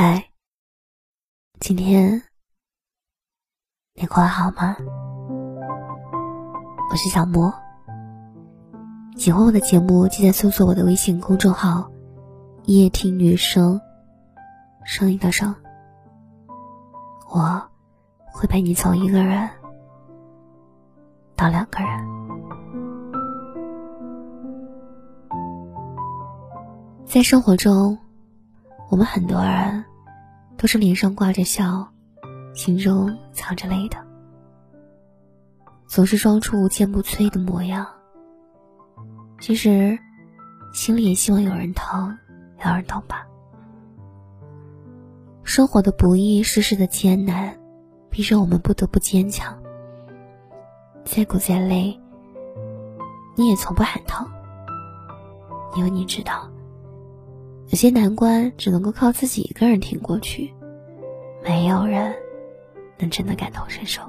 嗨，今天你过得好吗？我是小莫。喜欢我的节目，记得搜索我的微信公众号“夜听女生”，声音的声。我会陪你从一个人到两个人。在生活中，我们很多人都是脸上挂着笑，心中藏着泪的，总是装出无坚不摧的模样。其实，心里也希望有人疼，有人懂吧。生活的不易，世事的艰难，逼着我们不得不坚强。再苦再累，你也从不喊疼，因为你知道，有些难关只能够靠自己一个人挺过去，没有人能真的感同身受。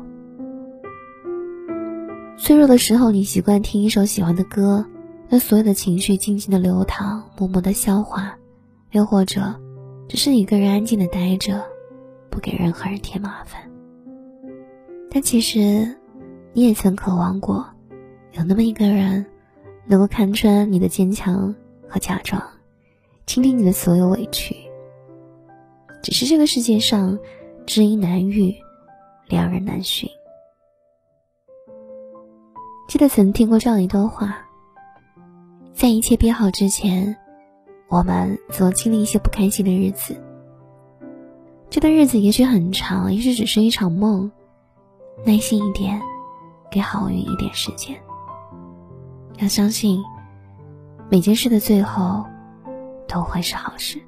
脆弱的时候，你习惯听一首喜欢的歌。让所有的情绪静静的流淌，默默的消化，又或者，只是一个人安静的待着，不给任何人添麻烦。但其实，你也曾渴望过，有那么一个人，能够看穿你的坚强和假装，倾听你的所有委屈。只是这个世界上，知音难遇，良人难寻。记得曾听过这样一段话。在一切变好之前，我们总经历一些不开心的日子。这段日子也许很长，也许只是一场梦。耐心一点，给好运一点时间。要相信，每件事的最后都会是好事。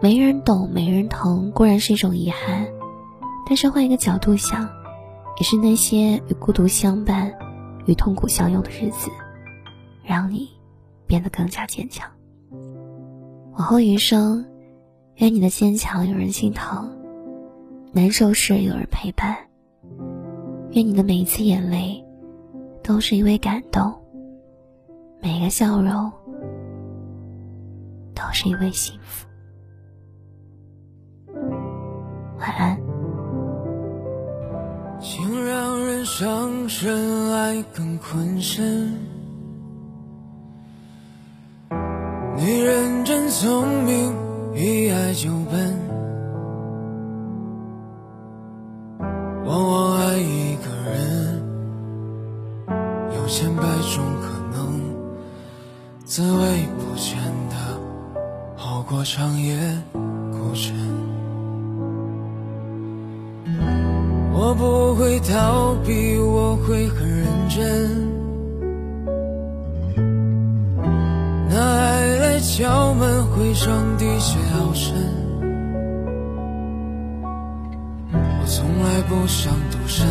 没人懂，没人疼，固然是一种遗憾，但是换一个角度想，也是那些与孤独相伴、与痛苦相拥的日子。让你变得更加坚强。往后余生，愿你的坚强有人心疼，难受时有人陪伴。愿你的每一次眼泪，都是因为感动；每个笑容，都是因为幸福。晚安。情让人伤身，爱更困身。你认真聪明，一爱就笨，往往爱一个人，有千百种可能，滋味不见得熬过长夜孤枕。我不会逃避，我会很认真。那爱来敲门，回声滴血熬深。我从来不想独身，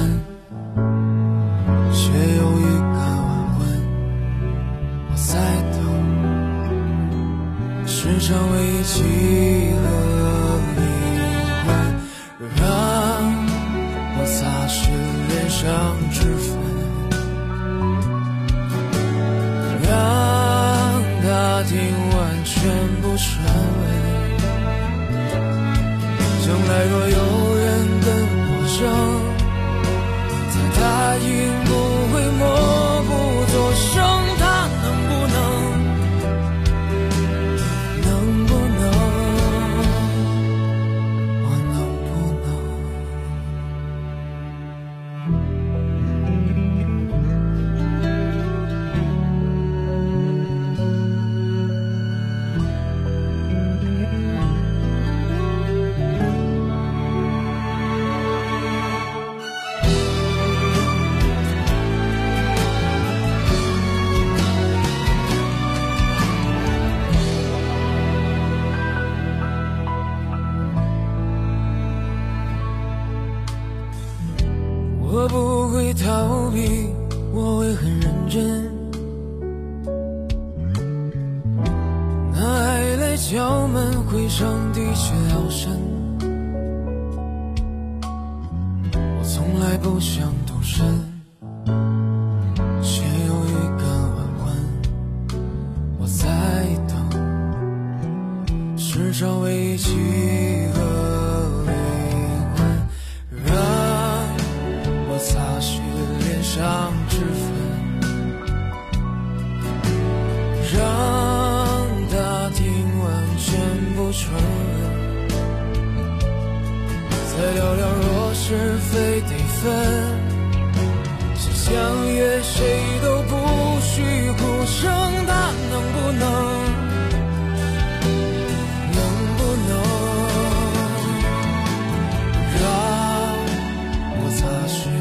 时常为记和离婚，让我擦拭脸上脂粉。听完全不顺位，将来若我不会逃避，我会很认真。那爱来敲门，回声的确好深。我从来不想独身，却有预感晚婚。我在等，时常上危机和再聊聊，若是非得分，想相约，谁都不许哭声。他能不能，能不能让我擦去？